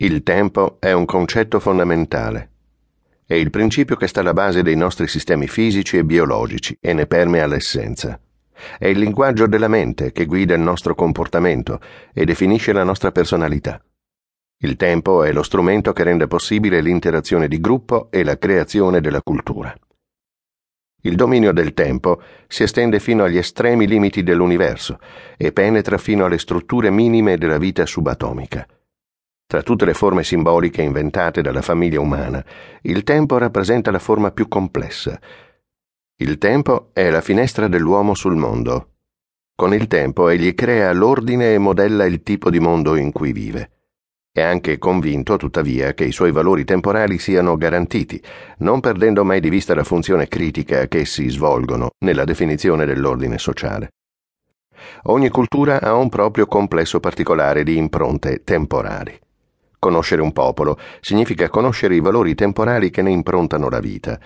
Il tempo è un concetto fondamentale. È il principio che sta alla base dei nostri sistemi fisici e biologici e ne permea l'essenza. È il linguaggio della mente che guida il nostro comportamento e definisce la nostra personalità. Il tempo è lo strumento che rende possibile l'interazione di gruppo e la creazione della cultura. Il dominio del tempo si estende fino agli estremi limiti dell'universo e penetra fino alle strutture minime della vita subatomica. Tra tutte le forme simboliche inventate dalla famiglia umana, il tempo rappresenta la forma più complessa. Il tempo è la finestra dell'uomo sul mondo. Con il tempo egli crea l'ordine e modella il tipo di mondo in cui vive. È anche convinto, tuttavia, che i suoi valori temporali siano garantiti, non perdendo mai di vista la funzione critica che essi svolgono nella definizione dell'ordine sociale. Ogni cultura ha un proprio complesso particolare di impronte temporali. Conoscere un popolo significa conoscere i valori temporali che ne improntano la vita.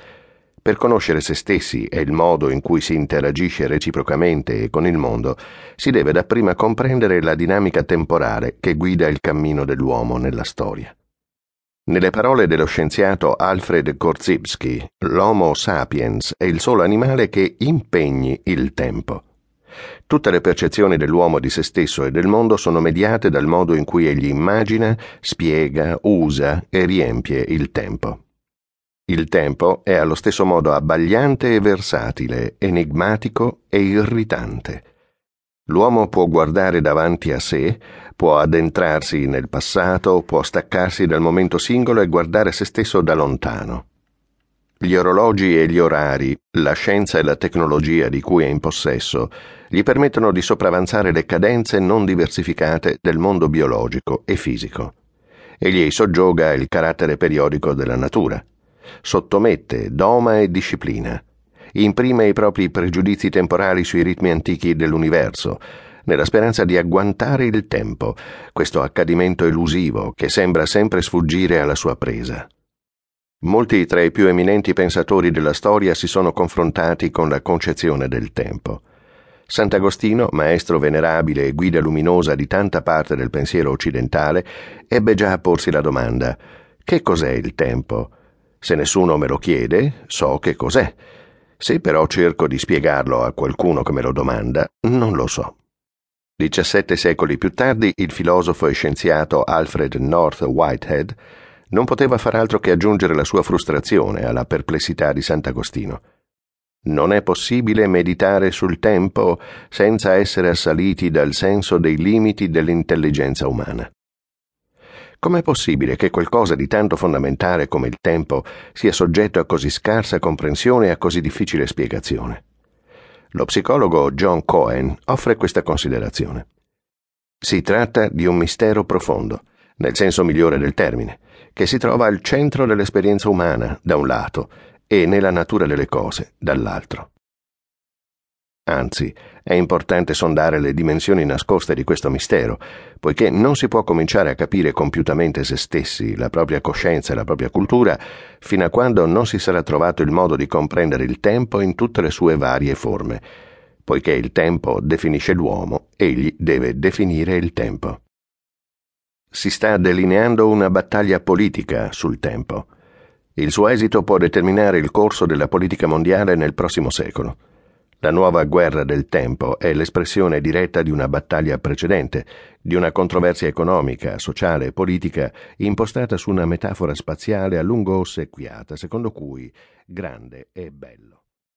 Per conoscere se stessi e il modo in cui si interagisce reciprocamente con il mondo, si deve dapprima comprendere la dinamica temporale che guida il cammino dell'uomo nella storia. Nelle parole dello scienziato Alfred Korzybski, l'Homo sapiens è il solo animale che impegni il tempo. Tutte le percezioni dell'uomo di se stesso e del mondo sono mediate dal modo in cui egli immagina, spiega, usa e riempie il tempo. Il tempo è allo stesso modo abbagliante e versatile, enigmatico e irritante. L'uomo può guardare davanti a sé, può addentrarsi nel passato, può staccarsi dal momento singolo e guardare se stesso da lontano. Gli orologi e gli orari, la scienza e la tecnologia di cui è in possesso, gli permettono di sopravanzare le cadenze non diversificate del mondo biologico e fisico. Egli soggioga il carattere periodico della natura, sottomette doma e disciplina, imprime i propri pregiudizi temporali sui ritmi antichi dell'universo, nella speranza di agguantare il tempo, questo accadimento elusivo che sembra sempre sfuggire alla sua presa. Molti tra i più eminenti pensatori della storia si sono confrontati con la concezione del tempo. Sant'Agostino, maestro venerabile e guida luminosa di tanta parte del pensiero occidentale, ebbe già a porsi la domanda che cos'è il tempo? Se nessuno me lo chiede, so che cos'è. Se però cerco di spiegarlo a qualcuno che me lo domanda, non lo so. Diciassette secoli più tardi, il filosofo e scienziato Alfred North Whitehead non poteva far altro che aggiungere la sua frustrazione alla perplessità di Sant'Agostino. Non è possibile meditare sul tempo senza essere assaliti dal senso dei limiti dell'intelligenza umana. Com'è possibile che qualcosa di tanto fondamentale come il tempo sia soggetto a così scarsa comprensione e a così difficile spiegazione? Lo psicologo John Cohen offre questa considerazione. Si tratta di un mistero profondo, nel senso migliore del termine, che si trova al centro dell'esperienza umana, da un lato, e nella natura delle cose, dall'altro. Anzi, è importante sondare le dimensioni nascoste di questo mistero, poiché non si può cominciare a capire compiutamente se stessi, la propria coscienza e la propria cultura, fino a quando non si sarà trovato il modo di comprendere il tempo in tutte le sue varie forme. Poiché il tempo definisce l'uomo, egli deve definire il tempo. Si sta delineando una battaglia politica sul tempo. Il suo esito può determinare il corso della politica mondiale nel prossimo secolo. La nuova guerra del tempo è l'espressione diretta di una battaglia precedente, di una controversia economica, sociale e politica impostata su una metafora spaziale a lungo ossequiata, secondo cui grande e bello.